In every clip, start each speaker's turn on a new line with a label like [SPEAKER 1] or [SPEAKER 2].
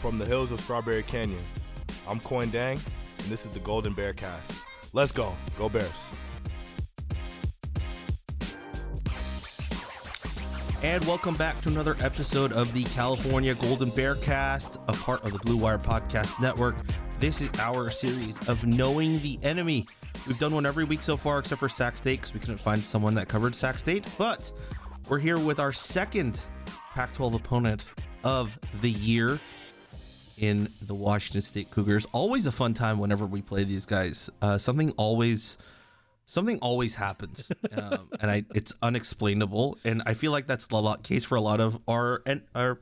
[SPEAKER 1] From the hills of Strawberry Canyon, I'm Coin Dang, and this is the Golden Bear Cast. Let's go. Go Bears.
[SPEAKER 2] And welcome back to another episode of the California Golden Bear Cast, a part of the Blue Wire Podcast Network. This is our series of Knowing the Enemy. We've done one every week so far, except for Sac State, because we couldn't find someone that covered Sac State. But we're here with our second Pac 12 opponent of the year in the Washington State Cougars. Always a fun time whenever we play these guys. Uh, something always something always happens um, and I, it's unexplainable and i feel like that's the lot case for a lot of our and our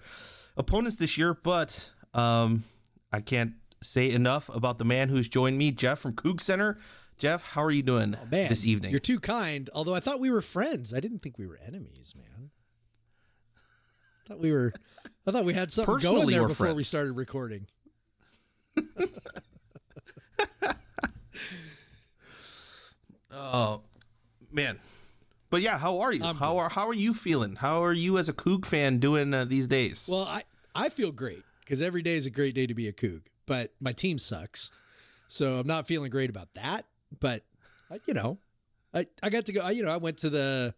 [SPEAKER 2] opponents this year but um, i can't say enough about the man who's joined me jeff from coug center jeff how are you doing
[SPEAKER 3] Oh, man,
[SPEAKER 2] this evening
[SPEAKER 3] You're too kind. Although I thought we were friends. I didn't think we were enemies, man. I thought we were. I thought we had something
[SPEAKER 2] Personally,
[SPEAKER 3] going there before we started recording.
[SPEAKER 2] oh man but yeah how are you
[SPEAKER 3] I'm
[SPEAKER 2] how are how are you feeling how are you as a coug fan doing uh, these days
[SPEAKER 3] Well, I I feel great because every day is a great day to be a Coug. But my team sucks, so I'm not feeling great about that. But I, you know, I I got to go. I, you know, I went to the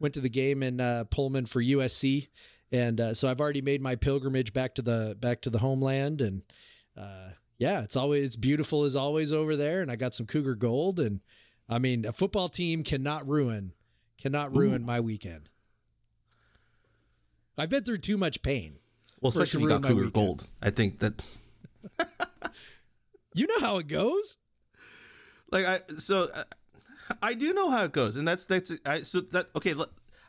[SPEAKER 3] went to the game in uh, Pullman for USC, and uh, so I've already made my pilgrimage back to the back to the homeland, and uh, yeah, it's always it's beautiful as always over there, and I got some Cougar gold, and I mean, a football team cannot ruin cannot ruin
[SPEAKER 2] Ooh.
[SPEAKER 3] my weekend. I've been through too much pain.
[SPEAKER 2] well especially if you got cougar gold i think that's
[SPEAKER 3] You know how it goes.
[SPEAKER 2] like I so uh, I do know how it goes, and that's that's I so that okay.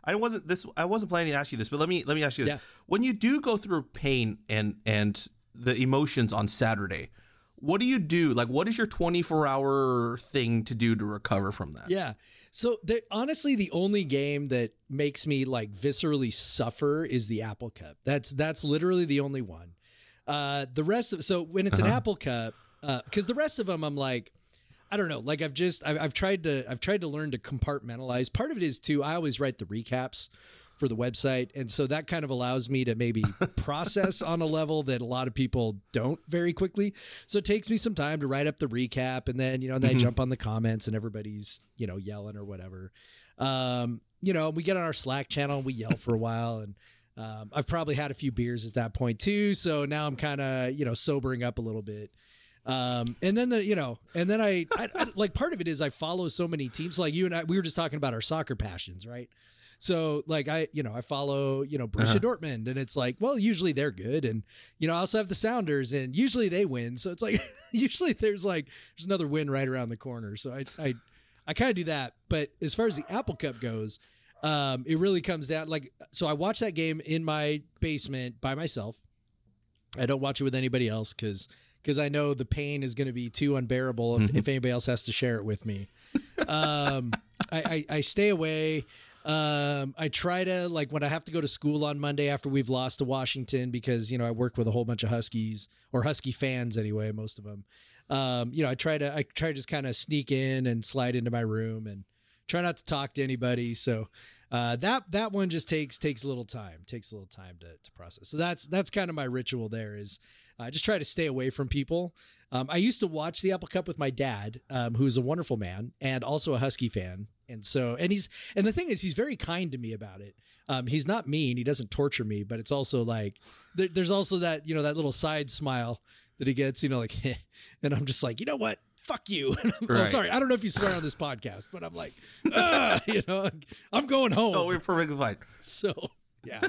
[SPEAKER 2] I wasn't this. I wasn't planning to ask you this, but let me let me ask you this:
[SPEAKER 3] Yeah.
[SPEAKER 2] When you do go through pain and and the emotions on Saturday, what do you do? Like, what is your twenty four hour thing to do to recover from that?
[SPEAKER 3] Yeah. So honestly, the only game that makes me like viscerally suffer is the Apple Cup. That's that's literally the only one. Uh, the rest of so when it's an
[SPEAKER 2] Uh-huh.
[SPEAKER 3] Apple Cup, because the rest of them I'm like, I don't know. Like I've just I've, I've tried to I've tried to learn to compartmentalize. Part of it is too. I always write the recaps for the website, and so that kind of allows me to maybe process on a level that a lot of people don't very quickly. So it takes me some time to write up the recap, and then you know, and then I jump on the comments, and everybody's you know yelling or whatever. Um, you know, we get on our Slack channel, and we yell for a while, and um, I've probably had a few beers at that point too. So now I'm kind of you know sobering up a little bit. Um, and then the you know, and then I, I, I like part of it is I follow so many teams. Like you and I, we were just talking about our soccer passions, right? So like I, you know, I follow you know Borussia
[SPEAKER 2] Uh-huh.
[SPEAKER 3] Dortmund, and it's like, well, usually they're good, and you know, I also have the Sounders, and usually they win. So it's like usually there's like there's another win right around the corner. So I I, I kind of do that. But as far as the Apple Cup goes, um, it really comes down like so. I watch that game in my basement by myself. I don't watch it with anybody else because because I know the pain is going to be too unbearable if, if anybody else has to share it with me. Um, I, I, I stay away. Um, I try to like when I have to go to school on Monday after we've lost to Washington because you know I work with a whole bunch of Huskies or Husky fans anyway, most of them. um, you know, I try to I try to just kind of sneak in and slide into my room and try not to talk to anybody. So uh, that that one just takes takes a little time, takes a little time to, to process. So that's that's kind of my ritual. There is I just try to stay away from people. Um, I used to watch the Apple Cup with my dad, um, who's a wonderful man and also a Husky fan. And so, and he's, and the thing is, he's very kind to me about it. Um, he's not mean. He doesn't torture me, but it's also like, there, there's also that, you know, that little side smile that he gets, you know, like, and I'm just like, you know what? Fuck you. right. oh, sorry. I don't know if you swear on this podcast, but I'm like, you know, I'm going home.
[SPEAKER 2] Oh, we're perfectly fine.
[SPEAKER 3] So, yeah.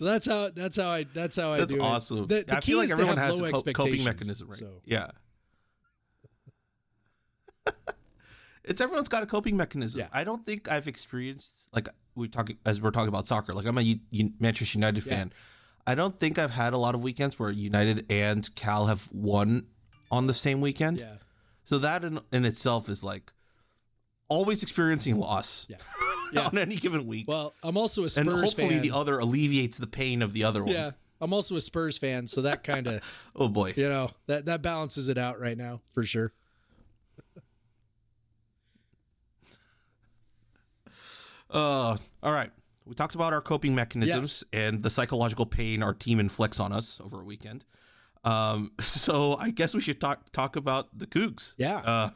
[SPEAKER 3] So that's how that's how I that's how I
[SPEAKER 2] that's
[SPEAKER 3] do
[SPEAKER 2] awesome.
[SPEAKER 3] it. The, the
[SPEAKER 2] I feel like everyone has
[SPEAKER 3] a
[SPEAKER 2] coping mechanism, right?
[SPEAKER 3] So.
[SPEAKER 2] Yeah. it's everyone's got a coping mechanism.
[SPEAKER 3] Yeah.
[SPEAKER 2] I don't think I've experienced like we talking as we're talking about soccer. Like I'm a U- U- Manchester United
[SPEAKER 3] Yeah.
[SPEAKER 2] fan. I don't think I've had a lot of weekends where United and Cal have won on the same weekend.
[SPEAKER 3] Yeah.
[SPEAKER 2] So that in, in itself is like always experiencing loss
[SPEAKER 3] Yeah. Yeah.
[SPEAKER 2] on any given week.
[SPEAKER 3] Well, I'm also a Spurs fan.
[SPEAKER 2] and hopefully
[SPEAKER 3] fan.
[SPEAKER 2] the other alleviates the pain of the other one.
[SPEAKER 3] yeah. I'm also a Spurs fan, so that kind of,
[SPEAKER 2] Oh boy.
[SPEAKER 3] you know, that that balances it out right now for sure.
[SPEAKER 2] Uh, all right. We talked about our coping mechanisms and the psychological pain our team inflicts on us over a weekend. Um, so I guess we should talk talk about the Cougs.
[SPEAKER 3] Yeah.
[SPEAKER 2] Uh,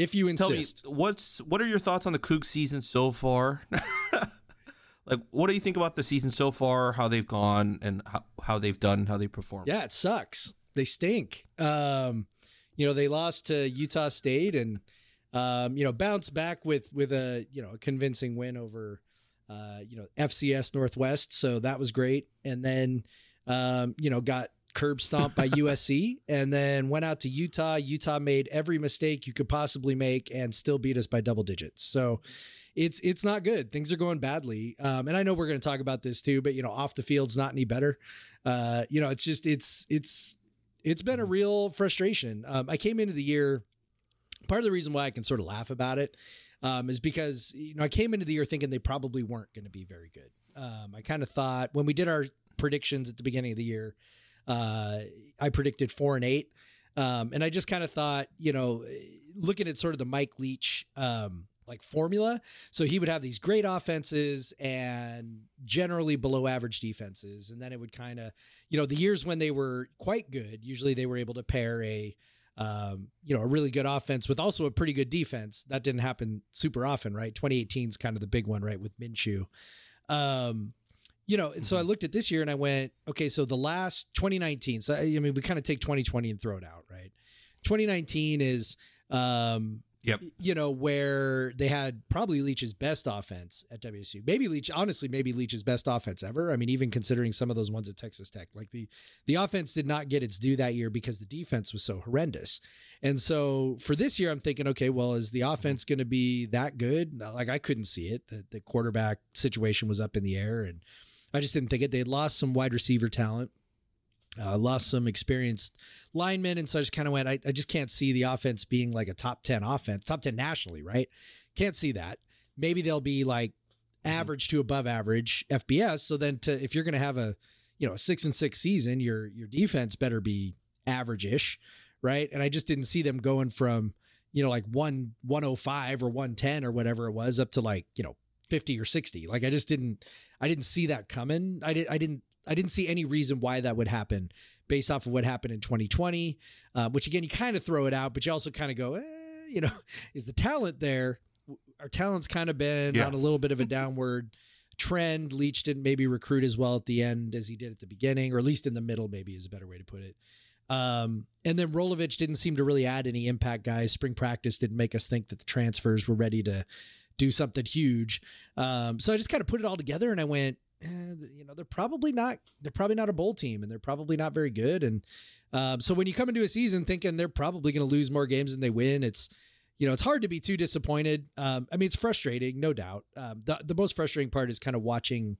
[SPEAKER 3] If you
[SPEAKER 2] tell me
[SPEAKER 3] insist.
[SPEAKER 2] what's what are your thoughts on the Cougs season so far? like, what do you think about the season so far? How they've gone and how, how they've done, how they perform?
[SPEAKER 3] Yeah, it sucks. They stink. Um, you know, they lost to Utah State and um, you know, bounced back with with a, you know, a convincing win over uh, you know, FCS Northwest, so that was great. And then um, you know, got curb stomped by USC and then went out to Utah. Utah made every mistake you could possibly make and still beat us by double digits. So it's it's not good. Things are going badly. Um, and I know we're going to talk about this too, but you know, off the field's not any better. Uh, you know, it's just it's it's it's been a real frustration. Um, I came into the year. Part of the reason why I can sort of laugh about it um, is because you know I came into the year thinking they probably weren't going to be very good. Um, I kind of thought when we did our predictions at the beginning of the year, uh, I predicted four and eight, um, and I just kind of thought, you know, looking at sort of the Mike Leach um, like formula, so he would have these great offenses and generally below average defenses, and then it would kind of, you know, the years when they were quite good, usually they were able to pair a um, you know, a really good offense with also a pretty good defense. That didn't happen super often, right? 2018 is kind of the big one, right, with Minshew. Um, you know, and so I looked at this year and I went, okay, so the last 2019. So I mean, we kind of take 2020 and throw it out, right? 2019 is, um,
[SPEAKER 2] Yep.
[SPEAKER 3] you know, where they had probably Leach's best offense at WSU. Maybe Leach, honestly, maybe Leach's best offense ever. I mean, even considering some of those ones at Texas Tech, like the the offense did not get its due that year because the defense was so horrendous. And so for this year, I'm thinking, okay, well, is the offense going to be that good? Like I couldn't see it. The, the quarterback situation was up in the air, and I just didn't think it. They had lost some wide receiver talent. Uh, lost some experienced linemen, and so I just kind of went. I, I just can't see the offense being like a top ten offense, top ten nationally, right? Can't see that. Maybe they'll be like average to above average FBS. So then, to if you're going to have a you know a six and six season, your your defense better be average-ish, right? And I just didn't see them going from you know like one 105 or 110 or whatever it was up to like you know 50 or 60. Like I just didn't I didn't see that coming. I did I didn't I didn't see any reason why that would happen based off of what happened in 2020. Uh, which again, you kind of throw it out, but you also kind of go, eh, you know, is the talent there? Our talent's kind of been
[SPEAKER 2] Yeah.
[SPEAKER 3] on a little bit of a downward trend. Leach didn't maybe recruit as well at the end as he did at the beginning, or at least in the middle, maybe is a better way to put it. Um, and then Rolovich didn't seem to really add any impact guys. Spring practice didn't make us think that the transfers were ready to do something huge. Um, so I just kind of put it all together and I went, eh, you know, they're probably not, they're probably not a bowl team and they're probably not very good. And um, so when you come into a season thinking they're probably going to lose more games than they win, it's, you know, it's hard to be too disappointed. Um, I mean, it's frustrating, no doubt. Um, the, the most frustrating part is kind of watching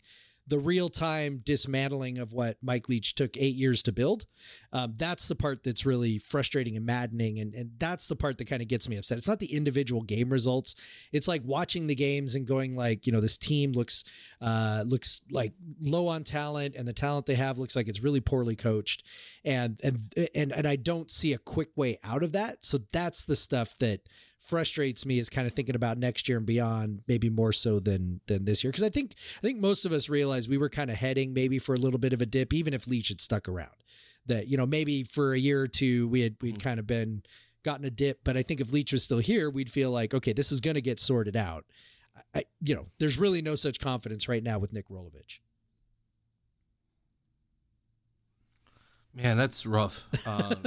[SPEAKER 3] the real time dismantling of what Mike Leach took eight years to build. Um, that's the part that's really frustrating and maddening. And, and that's the part that kind of gets me upset. It's not the individual game results. It's like watching the games and going like, you know, this team looks, uh, looks like low on talent and the talent they have looks like it's really poorly coached. And, and, and, and I don't see a quick way out of that. So that's the stuff that, frustrates me is kind of thinking about next year and beyond maybe more so than than this year. Because i think i think most of us realized we were kind of heading maybe for a little bit of a dip even if leach had stuck around. That you know maybe for a year or two we had we'd mm. kind of been gotten a dip. But i think if leach was still here we'd feel like okay this is going to get sorted out. I, you know there's really no such confidence right now with nick rolovich
[SPEAKER 2] Man, that's rough.
[SPEAKER 3] Um,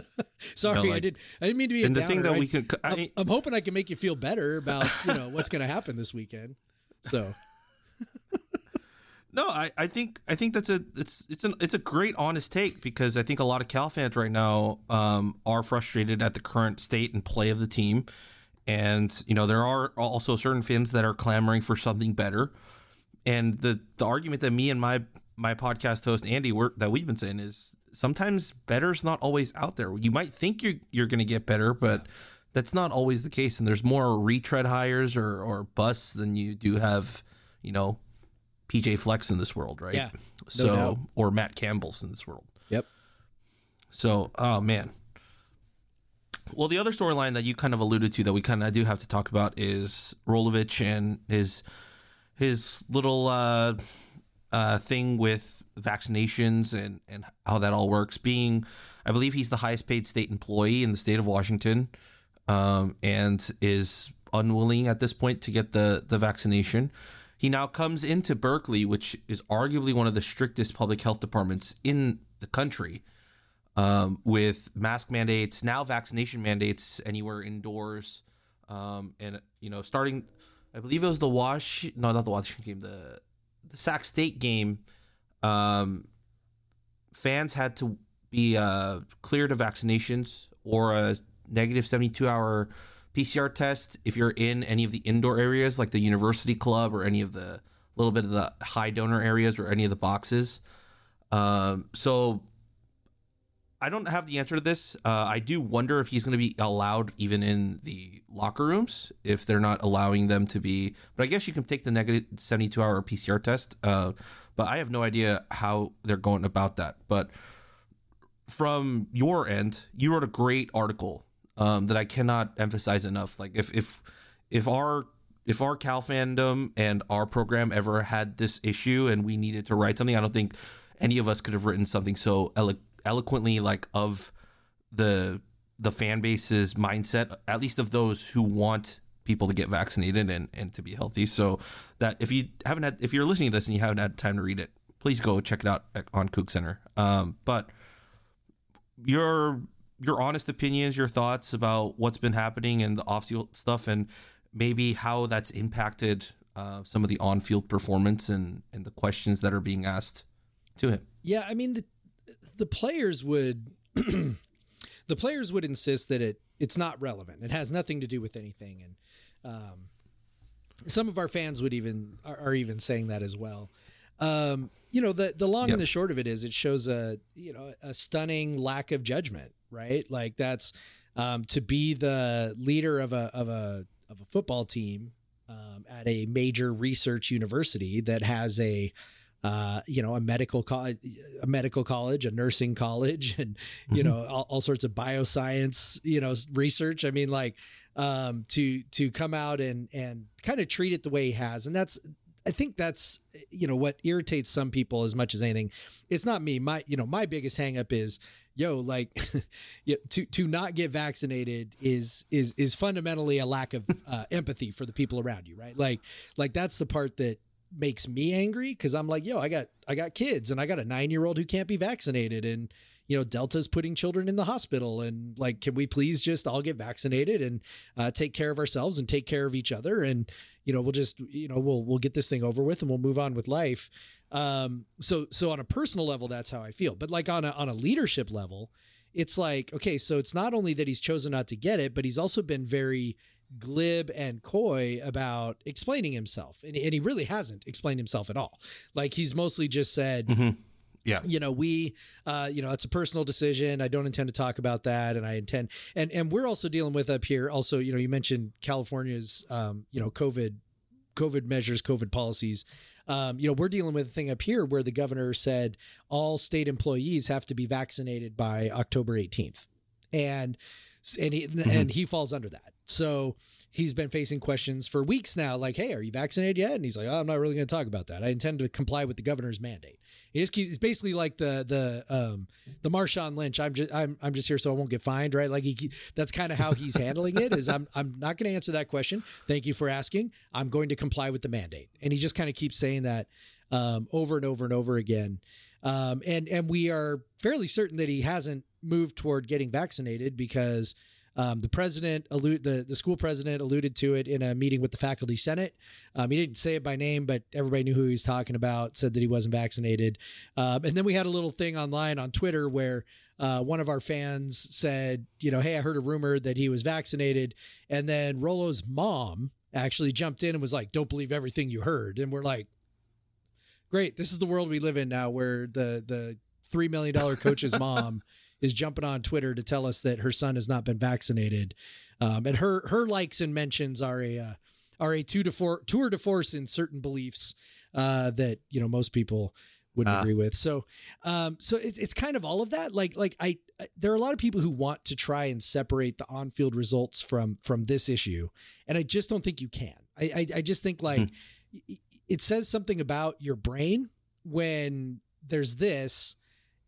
[SPEAKER 3] Sorry, you know, like, I did. I didn't mean to be.
[SPEAKER 2] And
[SPEAKER 3] the
[SPEAKER 2] thing that we could, I,
[SPEAKER 3] I'm, I'm, hoping I can make you feel better about you know what's going to happen this weekend. So.
[SPEAKER 2] no, I, I think I think that's a it's it's an it's a great honest take because I think a lot of Cal fans right now um, are frustrated at the current state and play of the team, and you know there are also certain fans that are clamoring for something better, and the the argument that me and my my podcast host Andy were, that we've been saying is sometimes better's not always out there. You might think you're you're going to get better, but that's not always the case. And there's more retread hires or or busts than you do have, you know, PJ Flecks in this world, right?
[SPEAKER 3] Yeah. No
[SPEAKER 2] so
[SPEAKER 3] doubt.
[SPEAKER 2] or Matt Campbell's in this world.
[SPEAKER 3] Yep.
[SPEAKER 2] So, oh man. Well, the other storyline that you kind of alluded to that we kind of do have to talk about is Rolovich and his his little uh, uh, thing with vaccinations and, and how that all works. Being, I believe he's the highest paid state employee in the state of Washington um, and is unwilling at this point to get the, the vaccination. He now comes into Berkeley, which is arguably one of the strictest public health departments in the country, um, with mask mandates, now vaccination mandates anywhere indoors. Um, and, you know, starting, I believe it was the Wash, no, not the Washington game, the the Sac State game, um, fans had to be uh, cleared of vaccinations or a negative 72 hour PCR test if you're in any of the indoor areas like the university club or any of the little bit of the high donor areas or any of the boxes. Um, so I don't have the answer to this. Uh, I do wonder if he's going to be allowed even in the locker rooms if they're not allowing them to be. But I guess you can take the negative 72 hour PCR test. Uh, but I have no idea how they're going about that. But from your end, you wrote a great article um, that I cannot emphasize enough. Like if if if our if our Cal fandom and our program ever had this issue and we needed to write something, I don't think any of us could have written something so eloquent eloquently like of the the fan base's mindset, at least of those who want people to get vaccinated and, and to be healthy. So that if you haven't had, if you're listening to this and you haven't had time to read it, please go check it out on CougCenter. Um, but your your honest opinions, your thoughts about what's been happening and the off field stuff, and maybe how that's impacted uh, some of the on field performance and and the questions that are being asked to him.
[SPEAKER 3] Yeah, I mean the the players would the players would insist that it it's not relevant. It has nothing to do with anything, and um, some of our fans would even are, are even saying that as well. Um, you know, the the long yep. and the short of it is, it shows a you know a stunning lack of judgment, right? Like that's um, to be the leader of a of a of a football team um, at a major research university that has a uh, you know, a medical college, a medical college, a nursing college, and you mm-hmm. know, all, all, sorts of bioscience, you know, research. I mean, like, um, to to come out and and kind of treat it the way he has, and that's, I think that's, you know, what irritates some people as much as anything. It's not me. My, you know, my biggest hangup is, yo, like, to to not get vaccinated is is is fundamentally a lack of uh, empathy for the people around you, right? Like, like that's the part that makes me angry because I'm like, yo, I got I got kids and I got a nine year old who can't be vaccinated and you know Delta's putting children in the hospital and like, can we please just all get vaccinated and uh, take care of ourselves and take care of each other and you know we'll just you know we'll we'll get this thing over with and we'll move on with life. Um, so so on a personal level, that's how I feel. But like on a on a leadership level, it's like okay, so it's not only that he's chosen not to get it, but he's also been very glib and coy about explaining himself. And, and he really hasn't explained himself at all. Like he's mostly just said,
[SPEAKER 2] Mm-hmm. Yeah.
[SPEAKER 3] you know we uh you know it's a personal decision i don't intend to talk about that and i intend and and we're also dealing with up here also you know you mentioned california's um you know covid covid measures covid policies um, you know, we're dealing with a thing up here where the governor said all state employees have to be vaccinated by October 18th, and and he, and he falls under that. So he's been facing questions for weeks now, like, "Hey, are you vaccinated yet?" And he's like, oh, "I'm not really going to talk about that. I intend to comply with the governor's mandate." He just keeps. It's basically like the the um the Marshawn Lynch. I'm just I'm I'm just here so I won't get fined, right? Like he. That's kind of how he's handling it. Is I'm I'm not going to answer that question. Thank you for asking. I'm going to comply with the mandate, and he just kind of keeps saying that um, over and over and over again. Um, and and we are fairly certain that he hasn't moved toward getting vaccinated because um, the president allude the the school president alluded to it in a meeting with the faculty senate. Um, he didn't say it by name, but everybody knew who he was talking about. Said that he wasn't vaccinated, um, and then we had a little thing online on Twitter where. Uh, one of our fans said, you know, hey, I heard a rumor that he was vaccinated. And then Rolo's mom actually jumped in and was like, don't believe everything you heard. And we're like, great. This is the world we live in now where the, the $3 million coach's mom is jumping on Twitter to tell us that her son has not been vaccinated. Um, and her, her likes and mentions are a, uh, are a two to four tour de force in certain beliefs uh, that, you know, most people wouldn't
[SPEAKER 2] Ah.
[SPEAKER 3] agree with. So, um, so it's, it's kind of all of that. Like, like I, I- there are a lot of people who want to try and separate the on-field results from, from this issue. And I just don't think you can. I, I, I just think like y- it says something about your brain when there's this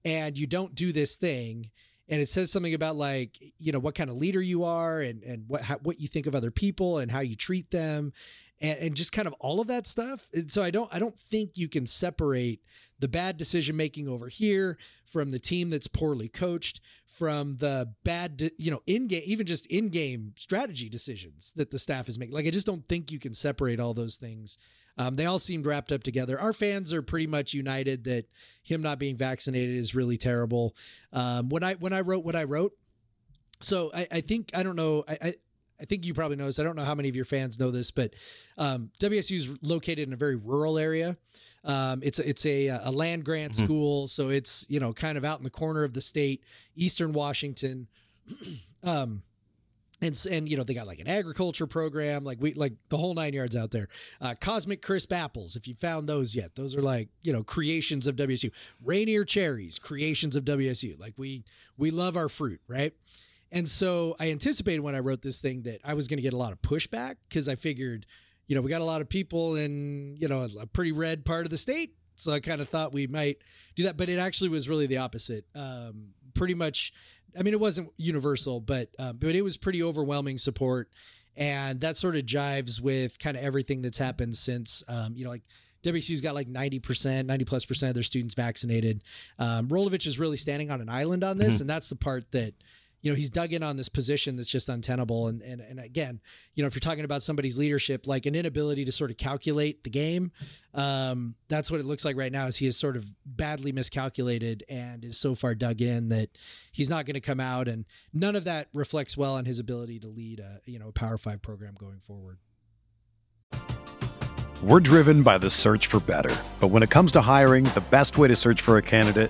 [SPEAKER 3] and you don't do this thing and it says something about like you know what kind of leader you are and and what how, what you think of other people and how you treat them and, and just kind of all of that stuff. And so i don't i don't think you can separate the bad decision making over here from the team that's poorly coached from the bad you know in game even just in game strategy decisions that the staff is making. Like i just don't think you can separate all those things um, they all seemed wrapped up together. Our fans are pretty much united that him not being vaccinated is really terrible. Um, when I when I wrote what I wrote, so I, I think I don't know. I, I I think you probably know this. I don't know how many of your fans know this, but um, WSU is located in a very rural area. Um, it's a, it's a a land grant school, so it's you know kind of out in the corner of the state, Eastern Washington. um, and and you know they got like an agriculture program, like we like the whole nine yards out there. Uh, Cosmic crisp apples, if you found those yet, those are like you know creations of WSU. Rainier cherries, creations of WSU. Like we we love our fruit, right? And so I anticipated when I wrote this thing that I was going to get a lot of pushback because I figured, you know, we got a lot of people in, you know, a, pretty red part of the state. So I kind of thought we might do that, but it actually was really the opposite. Um, pretty much, I mean, it wasn't universal, but um, but it was pretty overwhelming support, and that sort of jives with kind of everything that's happened since, um, you know, like WSU's got like 90%, 90 plus percent of their students vaccinated. Um, Rolovich is really standing on an island on this, and that's the part that, you know, he's dug in on this position that's just untenable. And, and, and again, you know, if you're talking about somebody's leadership, like an inability to sort of calculate the game, um, that's what it looks like right now is he is sort of badly miscalculated and is so far dug in that he's not going to come out. And none of that reflects well on his ability to lead a, you know, a power five program going forward.
[SPEAKER 4] We're driven by the search for better. But when it comes to hiring, the best way to search for a candidate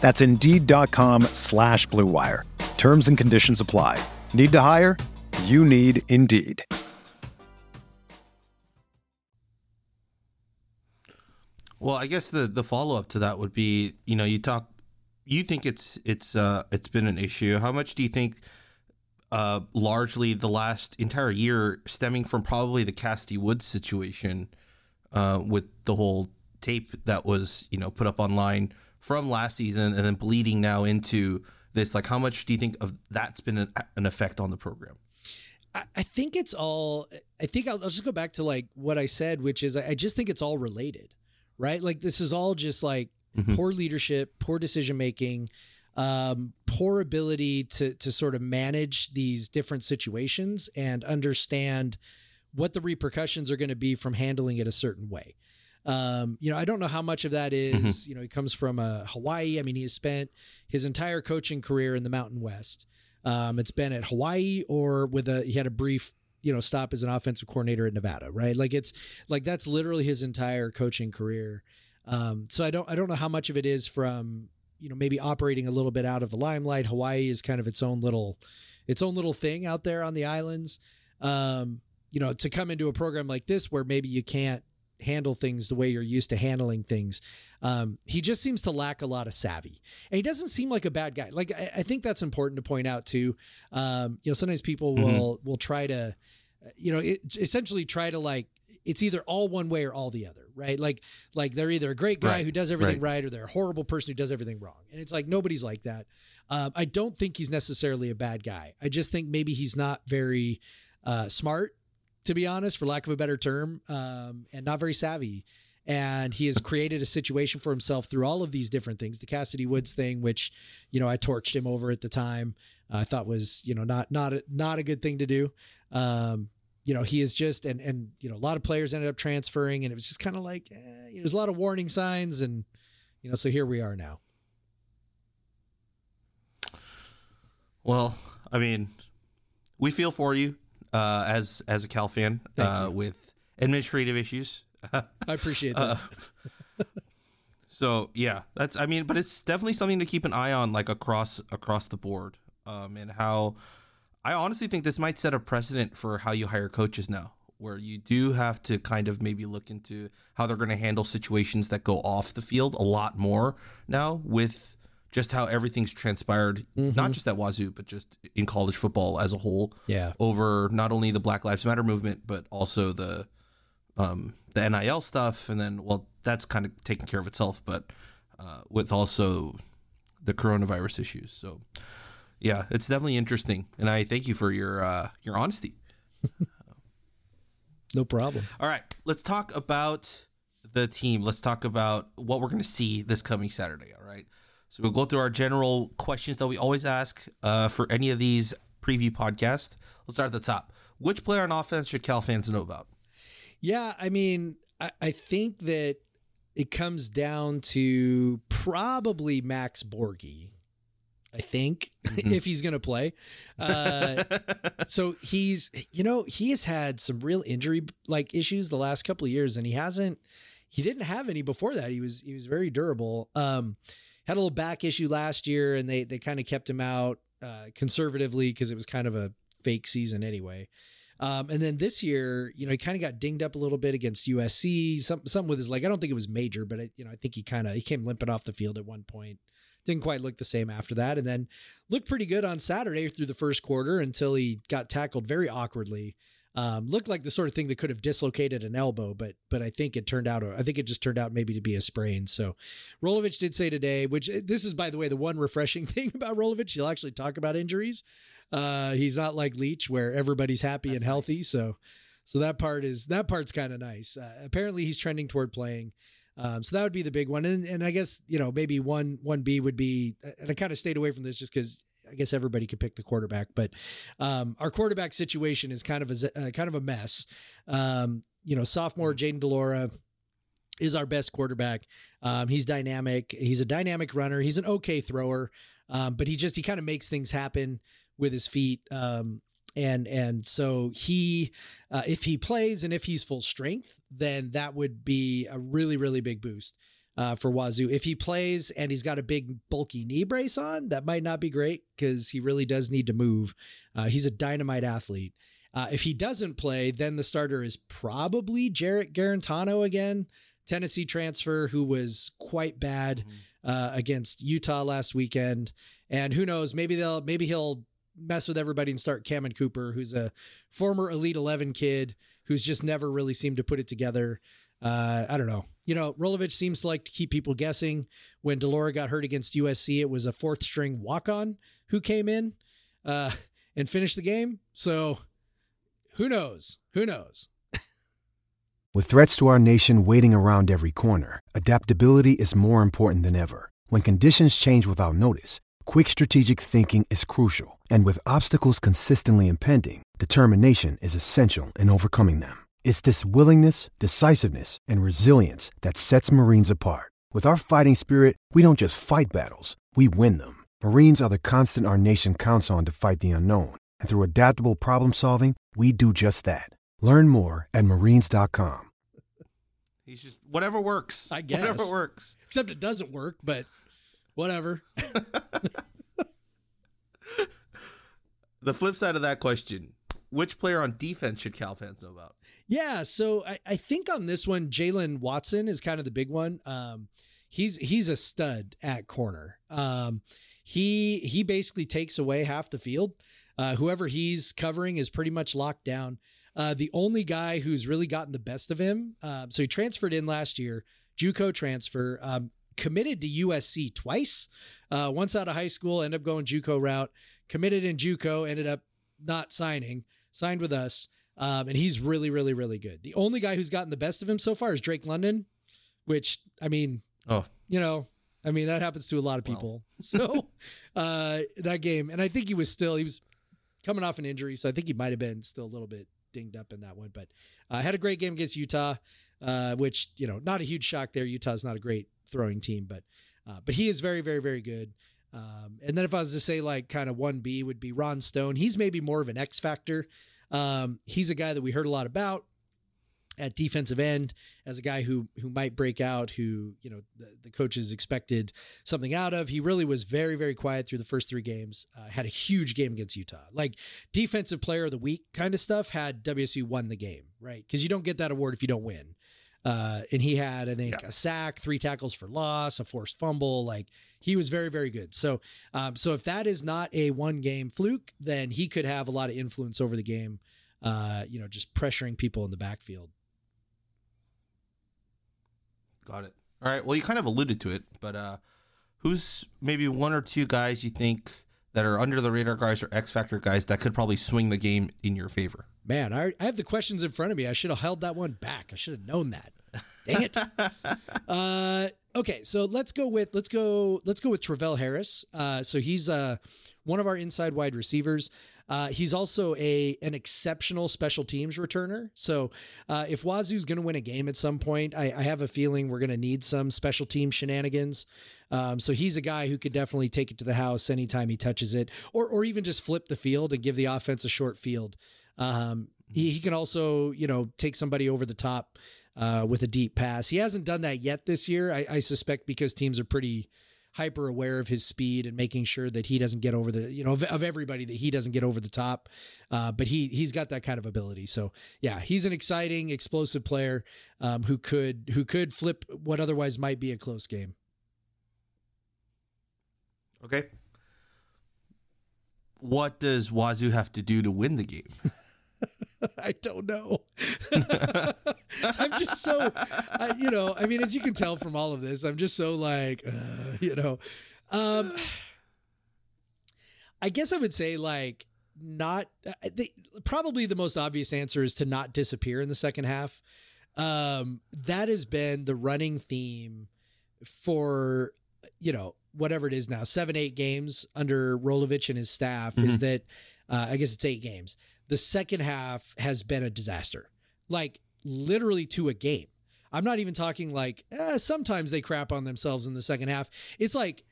[SPEAKER 4] That's Indeed.com slash Blue Wire. Terms and conditions apply. Need to hire? You need Indeed.
[SPEAKER 2] Well, I guess the the follow up to that would be, you know, you talk, you think it's it's uh it's been an issue. How much do you think? Uh, largely the last entire year stemming from probably the Cassidy Woods situation, uh, with the whole tape that was you know put up online from last season and then bleeding now into this. Like, how much do you think of that's been an, an effect on the program?
[SPEAKER 3] I, I think it's all. I think I'll, I'll, just go back to like what I said, which is I, I just think it's all related, right? Like this is all just like mm-hmm. poor leadership, poor decision making um, poor ability to to sort of manage these different situations and understand what the repercussions are going to be from handling it a certain way. Um, you know, I don't know how much of that is, mm-hmm. You know, he comes from uh, Hawaii. I mean, he has spent his entire coaching career in the Mountain West. Um, it's been at Hawaii or with a he had a brief you know stop as an offensive coordinator at Nevada, right? Like it's like that's literally his entire coaching career. Um, so I don't I don't know how much of it is from you know maybe operating a little bit out of the limelight. Hawaii is kind of its own little its own little thing out there on the islands. Um, you know, to come into a program like this where maybe you can't handle things the way you're used to handling things. Um, he just seems to lack a lot of savvy, and he doesn't seem like a bad guy. Like I, I think that's important to point out too. Um, you know, sometimes people mm-hmm. will will try to, you know, it, essentially try to like it's either all one way or all the other, right? Like like they're either a great guy right. who does everything right. right. or they're a horrible person who does everything wrong. And it's like nobody's like that. Um, I don't think he's necessarily a bad guy. I just think maybe he's not very uh, smart, to be honest, for lack of a better term, um, and not very savvy. And he has created a situation for himself through all of these different things. The Cassidy Woods thing, which you know I torched him over at the time, uh, I thought was you know not not a, not a good thing to do. Um, you know, he is just and and you know a lot of players ended up transferring, and it was just kind of like eh, there's a lot of warning signs, and you know, so here we are now.
[SPEAKER 2] Well, I mean, we feel for you uh, as as a Cal fan uh, with administrative issues.
[SPEAKER 3] I appreciate that. Uh,
[SPEAKER 2] so yeah, that's I mean, but it's definitely something to keep an eye on, like across across the board, um, and how I honestly think this might set a precedent for how you hire coaches now, where you do have to kind of maybe look into how they're going to handle situations that go off the field a lot more now with just how everything's transpired, mm-hmm. not just at Wazoo, but just in college football as a whole.
[SPEAKER 3] Yeah.
[SPEAKER 2] Over not only the Black Lives Matter movement, but also the um, the NIL stuff, and then well, that's kind of taking care of itself, but uh, with also the coronavirus issues. So yeah, it's definitely interesting, and I thank you for your uh, your honesty.
[SPEAKER 3] no problem.
[SPEAKER 2] All right, let's talk about the team. Let's talk about what we're going to see this coming Saturday. All right, so we'll go through our general questions that we always ask uh, for any of these preview podcasts. Let's start at the top. Which player on offense should Cal fans know about?
[SPEAKER 3] Yeah, I mean, I, I think that it comes down to probably Max Borghi I think, mm-hmm. if he's going to play. Uh, so he's, you know, he has had some real injury like issues the last couple of years, and he hasn't. He didn't have any before that. He was he was very durable. Um, had a little back issue last year, and they they kind of kept him out uh, conservatively because it was kind of a fake season anyway. Um, and then this year, you know, he kind of got dinged up a little bit against USC. Some some with his leg. I don't think it was major, but I, you know, I think he kind of he came limping off the field at one point. Didn't quite look the same after that. And then looked pretty good on Saturday through the first quarter until he got tackled very awkwardly. Um, looked like the sort of thing that could have dislocated an elbow, but but I think it turned out. I think it just turned out maybe to be a sprain. So, Rolovich did say today, which eh, this is by the way the one refreshing thing about Rolovich. He'll actually talk about injuries. Uh, he's not like Leach, where everybody's happy That's and healthy. Nice. So, so that part is that part's kind of nice. Uh, apparently, he's trending toward playing. Um, so that would be the big one, and and I guess you know maybe one one B would be, and I kind of stayed away from this just because I guess everybody could pick the quarterback, but um, our quarterback situation is kind of a uh, kind of a mess. Um, you know, sophomore Jayden de Laura is our best quarterback. Um, he's dynamic. He's a dynamic runner. He's an okay thrower, um, but he just he kind of makes things happen with his feet. Um, and and so he uh, if he plays and if he's full strength then that would be a really really big boost uh, for Wazoo. If he plays and he's got a big bulky knee brace on, that might not be great because he really does need to move. Uh, he's a dynamite athlete. Uh, if he doesn't play, then the starter is probably Jarrett Guarantano again. Tennessee transfer who was quite bad uh, against Utah last weekend. And who knows, maybe they'll maybe he'll mess with everybody and start Cameron Cooper, who's a former Elite Eleven kid who's just never really seemed to put it together. Uh, I don't know. You know, Rolovich seems to like to keep people guessing. When de Laura got hurt against USC, it was a fourth string walk on who came in uh, and finished the game. So who knows? Who knows?
[SPEAKER 5] With threats to our nation waiting around every corner, adaptability is more important than ever. When conditions change without notice, quick strategic thinking is crucial. And with obstacles consistently impending, determination is essential in overcoming them. It's this willingness, decisiveness, and resilience that sets Marines apart. With our fighting spirit, we don't just fight battles, we win them. Marines are the constant our nation counts on to fight the unknown. And through adaptable problem solving, we do just that. Learn more at marines.com.
[SPEAKER 2] He's just whatever works.
[SPEAKER 3] I guess.
[SPEAKER 2] whatever works.
[SPEAKER 3] Except it doesn't work, but whatever.
[SPEAKER 2] The flip side of that question: Which player on defense should Cal fans know about?
[SPEAKER 3] Yeah, so I, I think on this one, Jaylen Watson is kind of the big one. Um, he's he's a stud at corner. Um, he he basically takes away half the field. Uh, whoever he's covering is pretty much locked down. Uh, the only guy who's really gotten the best of him, um, so he transferred in last year, JUCO transfer, um, committed to USC twice. Uh, once out of high school, ended up going JUCO route. Committed in JUCO, ended up not signing. Signed with us. Um, and he's really, really, really good. The only guy who's gotten the best of him so far is Drake London, which I mean,
[SPEAKER 2] Oh,
[SPEAKER 3] you know, I mean that happens to a lot of people. so uh, that game, and I think he was still he was coming off an injury, so I think he might have been still a little bit dinged up in that one. But uh, had a great game against Utah, uh, which you know, not a huge shock there. Utah's not a great throwing team, but uh, but he is very, very, very good. Um, and then if I was to say like kind of one B would be Ron Stone. He's maybe more of an X factor. Um, he's a guy that we heard a lot about at defensive end as a guy who who might break out, who you know the, the coaches expected something out of. He really was very very quiet through the first three games. Uh, had a huge game against Utah, like defensive player of the week kind of stuff. Had WSU won the game, right? Because you don't get that award if you don't win. Uh, and he had, I think,
[SPEAKER 2] Yeah.
[SPEAKER 3] a sack, three tackles for loss, a forced fumble. Like he was very, very good. So, um, so if that is not a one game fluke, then he could have a lot of influence over the game. Uh, you know, just pressuring people in the backfield.
[SPEAKER 2] got it. All right. Well, you kind of alluded to it, but uh, who's maybe one or two guys you think that are under the radar guys or X factor guys that could probably swing the game in your favor?
[SPEAKER 3] Man, I, I have the questions in front of me. I should have held that one back. I should have known that. Dang it. uh, okay, so let's go with let's go let's go with Travell Harris. Uh, so he's uh, one of our inside wide receivers. Uh, he's also a an exceptional special teams returner. So uh, if Wazoo's going to win a game at some point, I, I have a feeling we're going to need some special team shenanigans. Um, so he's a guy who could definitely take it to the house anytime he touches it, or or even just flip the field and give the offense a short field. Um, he, he can also, you know, take somebody over the top uh, with a deep pass. He hasn't done that yet this year. I, I suspect because teams are pretty hyper aware of his speed and making sure that he doesn't get over the, you know, of, of everybody that he doesn't get over the top. Uh, but he he's got that kind of ability. So yeah, he's an exciting, explosive player um, who could who could flip what otherwise might be a close game.
[SPEAKER 2] Okay. What does Wazoo have to do to win the game?
[SPEAKER 3] I don't know. I'm just so, I, you know, I mean, as you can tell from all of this, I'm just so like, uh, you know, um, I guess I would say like not. uh, The, probably the most obvious answer is to not disappear in the second half. Um, that has been the running theme for you know whatever it is now seven eight games under Rolovich and his staff is
[SPEAKER 2] Mhm.
[SPEAKER 3] that uh, I guess it's eight games. The second half has been a disaster, like literally to a game. I'm not even talking like eh, sometimes they crap on themselves in the second half. It's like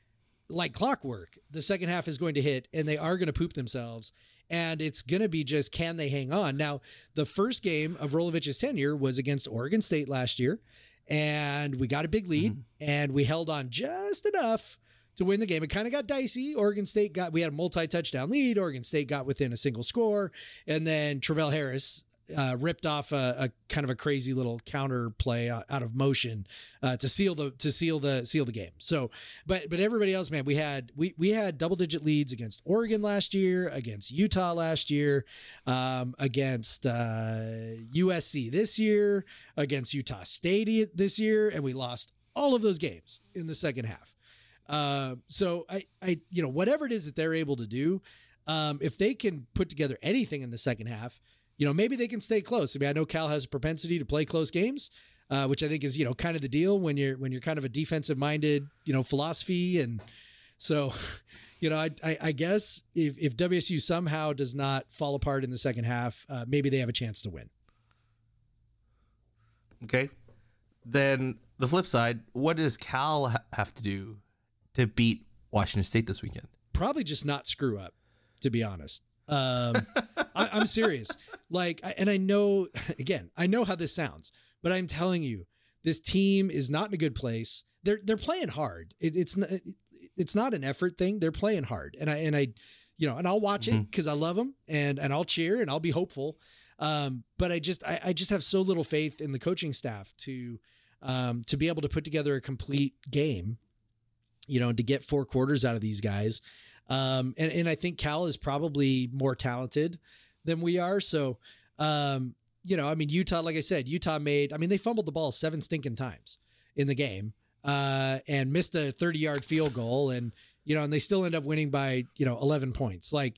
[SPEAKER 3] like clockwork. The second half is going to hit and they are going to poop themselves. And it's going to be just can they hang on? Now, the first game of Rolovich's tenure was against Oregon State last year, and we got a big lead and we held on just enough to win the game. It kind of got dicey. Oregon State got we had a multi-touchdown lead. Oregon State got within a single score, and then Travell Harris uh, ripped off a, a, kind of a crazy little counter play out of motion uh, to seal the to seal the seal the game. So, but but everybody else, man, we had we we had double digit leads against Oregon last year, against Utah last year, um, against uh, USC this year, against Utah State this year, and we lost all of those games in the second half. Uh, so I I you know whatever it is that they're able to do, um, if they can put together anything in the second half you know, maybe they can stay close. I mean, I know Cal has a propensity to play close games, uh, which I think is you know kind of the deal when you're when you're kind of a defensive minded you know philosophy, and so you know I I, I guess if if WSU somehow does not fall apart in the second half, uh, maybe they have a chance to win.
[SPEAKER 2] Okay, then the flip side, what does Cal ha- have to do to beat Washington State this weekend?
[SPEAKER 3] Probably just not screw up, to be honest. Um, I, am serious. Like, and I know, again, I know how this sounds, but I'm telling you, this team is not in a good place. They're they're playing hard. It, it's not it's not an effort thing. They're playing hard, and I and I, you know, and I'll watch mm-hmm. it because I love them, and and I'll cheer and I'll be hopeful. Um, but I just I, I just have so little faith in the coaching staff to um, to be able to put together a complete game, you know, to get four quarters out of these guys. Um, and, and I think Cal is probably more talented than we are. So, um, you know, I mean, Utah, like I said, Utah made, I mean, they fumbled the ball seven stinking times in the game uh, and missed a 30 yard field goal. And, you know, and they still end up winning by, you know, 11 points. Like,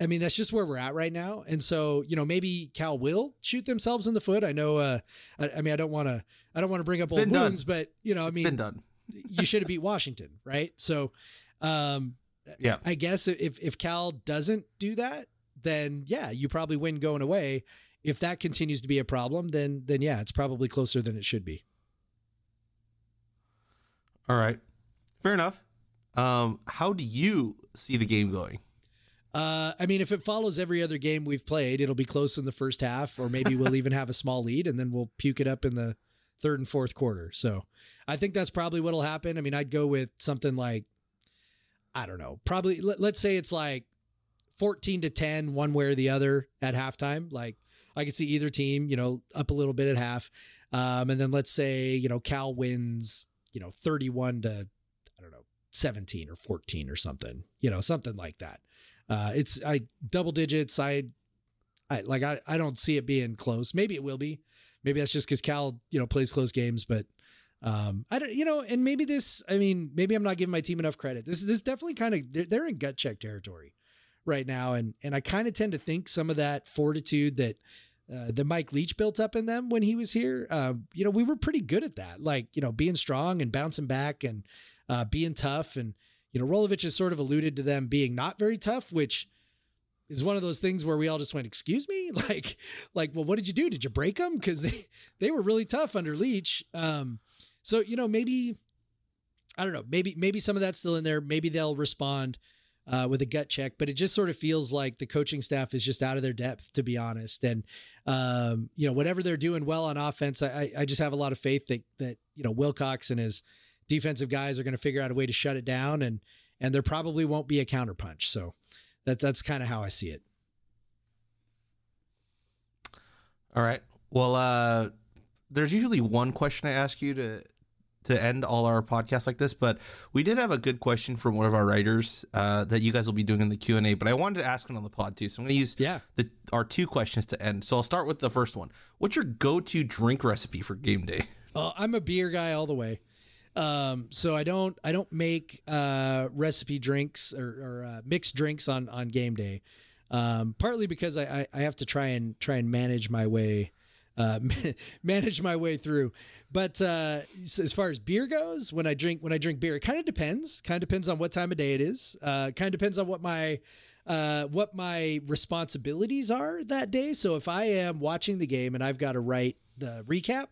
[SPEAKER 3] I mean, that's just where we're at right now. And so, you know, maybe Cal will shoot themselves in the foot. I know, uh, I, I mean, I don't want to, I don't want to bring up it's old wounds, but, you know, I mean,
[SPEAKER 2] been done.
[SPEAKER 3] You should have beat Washington, right? So, um,
[SPEAKER 2] yeah.
[SPEAKER 3] I guess if if Cal doesn't do that, then yeah, you probably win going away. If that continues to be a problem, then then yeah, it's probably closer than it should be.
[SPEAKER 2] All right. Fair enough. Um, how do you see the game going?
[SPEAKER 3] Uh, I mean, if it follows every other game we've played, it'll be close in the first half, or maybe we'll even have a small lead, and then we'll puke it up in the third and fourth quarter. So, I think that's probably what'll happen. I mean, I'd go with something like I don't know, probably let, us say it's like 14 to 10, one way or the other at halftime. Like I could see either team, you know, up a little bit at half. Um, and then let's say, you know, Cal wins, you know, 31 to, I don't know, 17 or 14 or something, you know, something like that. Uh, it's I double digits. I, I like, I, I don't see it being close. Maybe it will be. Maybe that's just because Cal, you know, plays close games, but um, I don't, you know, and maybe this, I mean, maybe I'm not giving my team enough credit. This, this definitely kind of, they're, they're in gut check territory right now. And, and I kind of tend to think some of that fortitude that, uh, the Mike Leach built up in them when he was here. Um, you know, we were pretty good at that, like, you know, being strong and bouncing back and, uh, being tough. And, you know, Rolovich has sort of alluded to them being not very tough, which, is one of those things where we all just went, "Excuse me," like, like, well, what did you do? Did you break them? Because they they were really tough under Leach. Um, so, you know, maybe I don't know, maybe maybe some of that's still in there. Maybe they'll respond uh, with a gut check, but it just sort of feels like the coaching staff is just out of their depth, to be honest. And um, you know, whatever they're doing well on offense, I, I just have a lot of faith that that you know Wilcox and his defensive guys are going to figure out a way to shut it down, and and there probably won't be a counterpunch. So that's that's kind of how I see it.
[SPEAKER 2] All right. Well, uh, there's usually one question I ask you to to end all our podcasts like this, but we did have a good question from one of our writers uh, that you guys will be doing in the Q and A. But I wanted to ask one on the pod too, so I'm going to use
[SPEAKER 3] yeah
[SPEAKER 2] the, our two questions to end. So I'll start with the first one. What's your go-to drink recipe for game day?
[SPEAKER 3] Uh, I'm a beer guy all the way. Um, so I don't I don't make uh, recipe drinks or, or uh, mixed drinks on on game day. Um, partly because I, I, I have to try and try and manage my way uh, manage my way through. But uh, as far as beer goes, when I drink when I drink beer, it kind of depends. Kind of depends on what time of day it is. Uh, kind of depends on what my uh, what my responsibilities are that day. So if I am watching the game and I've got to write the recap.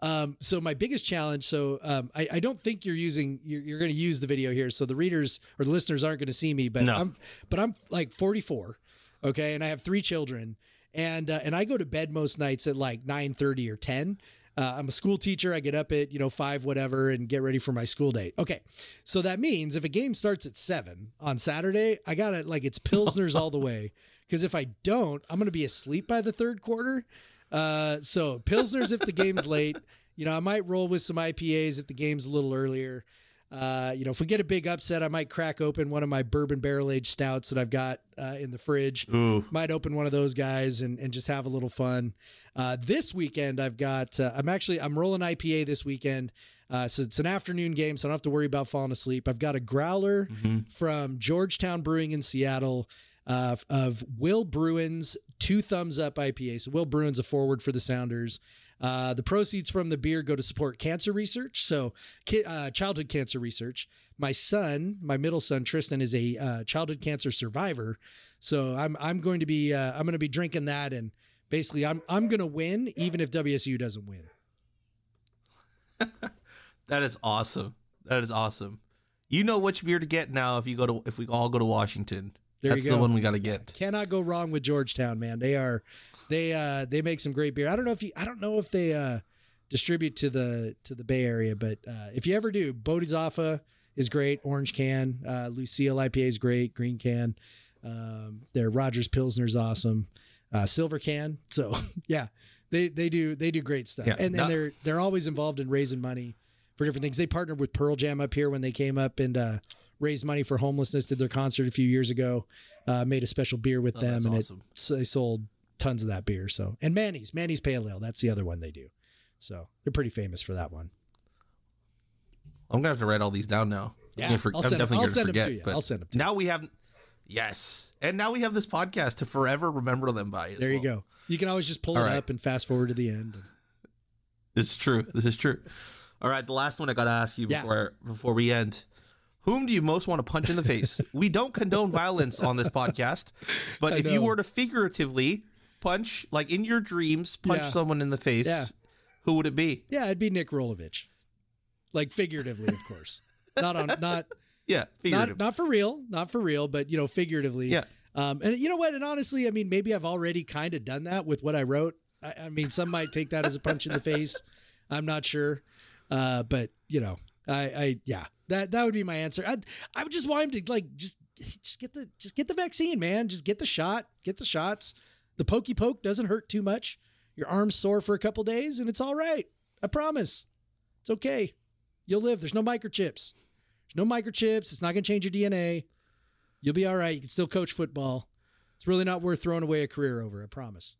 [SPEAKER 3] Um, so my biggest challenge, so um, I, I, don't think you're using you're, you're going to use the video here, so the readers or the listeners aren't going to see me, but no. I'm but I'm like 44, okay, and I have three children, and uh, and I go to bed most nights at like nine thirty or ten. Uh, I'm a school teacher. I get up at you know five whatever and get ready for my school day. Okay, so that means if a game starts at seven on Saturday, I got to like it's pilsners all the way because if I don't, I'm going to be asleep by the third quarter. Uh, so Pilsners if the game's late. You know, I might roll with some IPAs if the game's a little earlier. Uh, you know, if we get a big upset, I might crack open one of my bourbon barrel aged stouts that I've got uh, in the fridge.
[SPEAKER 2] Ooh.
[SPEAKER 3] Might open one of those guys and, and just have a little fun. Uh, this weekend, I've got, uh, I'm actually, I'm rolling IPA this weekend. Uh, so it's an afternoon game, so I don't have to worry about falling asleep. I've got a growler from Georgetown Brewing in Seattle uh, of Will Bruin's Two Thumbs Up IPA. So Will Bruin's a forward for the Sounders. Uh, the proceeds from the beer go to support cancer research, so ki- uh, childhood cancer research. My son, my middle son Tristan, is a uh, childhood cancer survivor, so I'm I'm going to be uh, I'm going to be drinking that, and basically I'm I'm going to win even if WSU doesn't win.
[SPEAKER 2] That is awesome. That is awesome. You know which beer to get now if you go to if we all go to Washington.
[SPEAKER 3] There
[SPEAKER 2] That's
[SPEAKER 3] go.
[SPEAKER 2] the one we got to get.
[SPEAKER 3] Cannot go wrong with Georgetown, man. They are they uh they make some great beer. I don't know if you I don't know if they uh distribute to the to the Bay Area, but uh if you ever do, Bodhisattva is great, orange can, uh Lucille IPA is great, green can. Um their Rogers Pilsner's awesome. Uh silver can. So, yeah. They they do they do great stuff.
[SPEAKER 2] Yeah,
[SPEAKER 3] and then
[SPEAKER 2] not-
[SPEAKER 3] they're they're always involved in raising money for different things. They partnered with Pearl Jam up here when they came up and uh raised money for homelessness, did their concert a few years ago. Uh, made a special beer with
[SPEAKER 2] Oh,
[SPEAKER 3] them, and
[SPEAKER 2] awesome.
[SPEAKER 3] it so they sold tons of that beer. So and Manny's Manny's Pale Ale, that's the other one they do. So they're pretty famous for that one.
[SPEAKER 2] I'm gonna have to write all these down now. I'm
[SPEAKER 3] Yeah,
[SPEAKER 2] gonna for-
[SPEAKER 3] I'll
[SPEAKER 2] I'm
[SPEAKER 3] send
[SPEAKER 2] definitely
[SPEAKER 3] I'll
[SPEAKER 2] gonna
[SPEAKER 3] send 'em to
[SPEAKER 2] forget.
[SPEAKER 3] you.
[SPEAKER 2] But
[SPEAKER 3] I'll send 'em to
[SPEAKER 2] now we have, yes, and now we have this podcast to forever remember them by.
[SPEAKER 3] There you
[SPEAKER 2] well.
[SPEAKER 3] go. You can always just pull
[SPEAKER 2] All
[SPEAKER 3] it
[SPEAKER 2] right.
[SPEAKER 3] up and fast forward to the end.
[SPEAKER 2] This is true. This is true. All right, the last one I gotta ask you
[SPEAKER 3] Yeah.
[SPEAKER 2] before before we end. Whom do you most want to punch in the face? we don't condone violence on this podcast, but
[SPEAKER 3] I
[SPEAKER 2] if you were to figuratively punch, like in your dreams, punch
[SPEAKER 3] Yeah.
[SPEAKER 2] someone in the face,
[SPEAKER 3] Yeah.
[SPEAKER 2] who would it be?
[SPEAKER 3] Yeah, it'd be Nick Rolovich. Like figuratively, of course. Not on not
[SPEAKER 2] Yeah,
[SPEAKER 3] not not for real, not for real, but you know, figuratively.
[SPEAKER 2] Yeah.
[SPEAKER 3] Um, and you know what? And honestly, I mean, maybe I've already kind of done that with what I wrote. I, I mean, some might take that as a punch in the face. I'm not sure. Uh, but you know, I, I, yeah, that that would be my answer. I, I would just want him to like just just get the just get the vaccine, man. Just get the shot. Get the shots. The pokey poke doesn't hurt too much. Your arm's sore for a couple days, and it's all right. I promise. It's okay. You'll live. There's no microchips. There's no microchips. It's not going to change your DNA. You'll be all right. You can still coach football. It's really not worth throwing away a career over. I promise.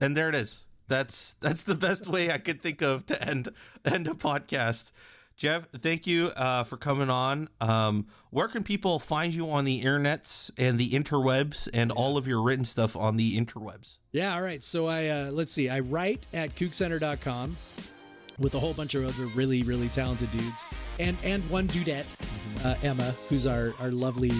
[SPEAKER 2] And there it is. That's that's the best way I could think of to end end a podcast. Jeff, thank you uh, for coming on. Um, where can people find you on the internets and the interwebs and all of your written stuff on the interwebs?
[SPEAKER 3] Yeah, all right. So I uh, let's see. I write at cougcenter.com with a whole bunch of other really really talented dudes, and and one dudette, uh, Emma, who's our our lovely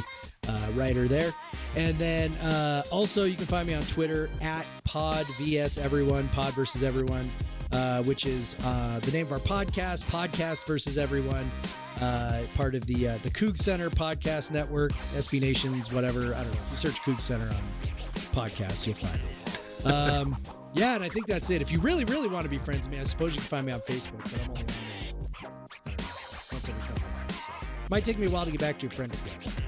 [SPEAKER 3] uh, writer there. And then uh, also you can find me on Twitter at Pod vs Everyone, Pod versus Everyone, uh, which is uh, the name of our podcast, Podcast versus Everyone. Uh, part of the uh, the CougCenter podcast network, SB Nations, whatever. I don't know. If you search CougCenter on podcasts, you'll find it. Um, yeah, and I think that's it. If you really, really want to be friends with me, I suppose you can find me on Facebook, but I'm only on there. Once every couple months. So. Might take me a while to get back to your friend request.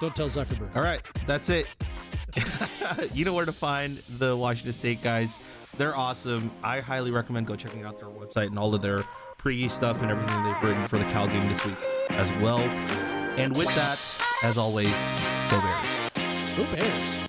[SPEAKER 3] Don't tell Zuckerberg.
[SPEAKER 2] All right, that's it. you know where to find the Washington State guys. They're awesome. I highly recommend go checking out their website and all of their pre stuff and everything they've written for the Cal game this week as well. And with that, as always, go Bears.
[SPEAKER 3] Go Bears.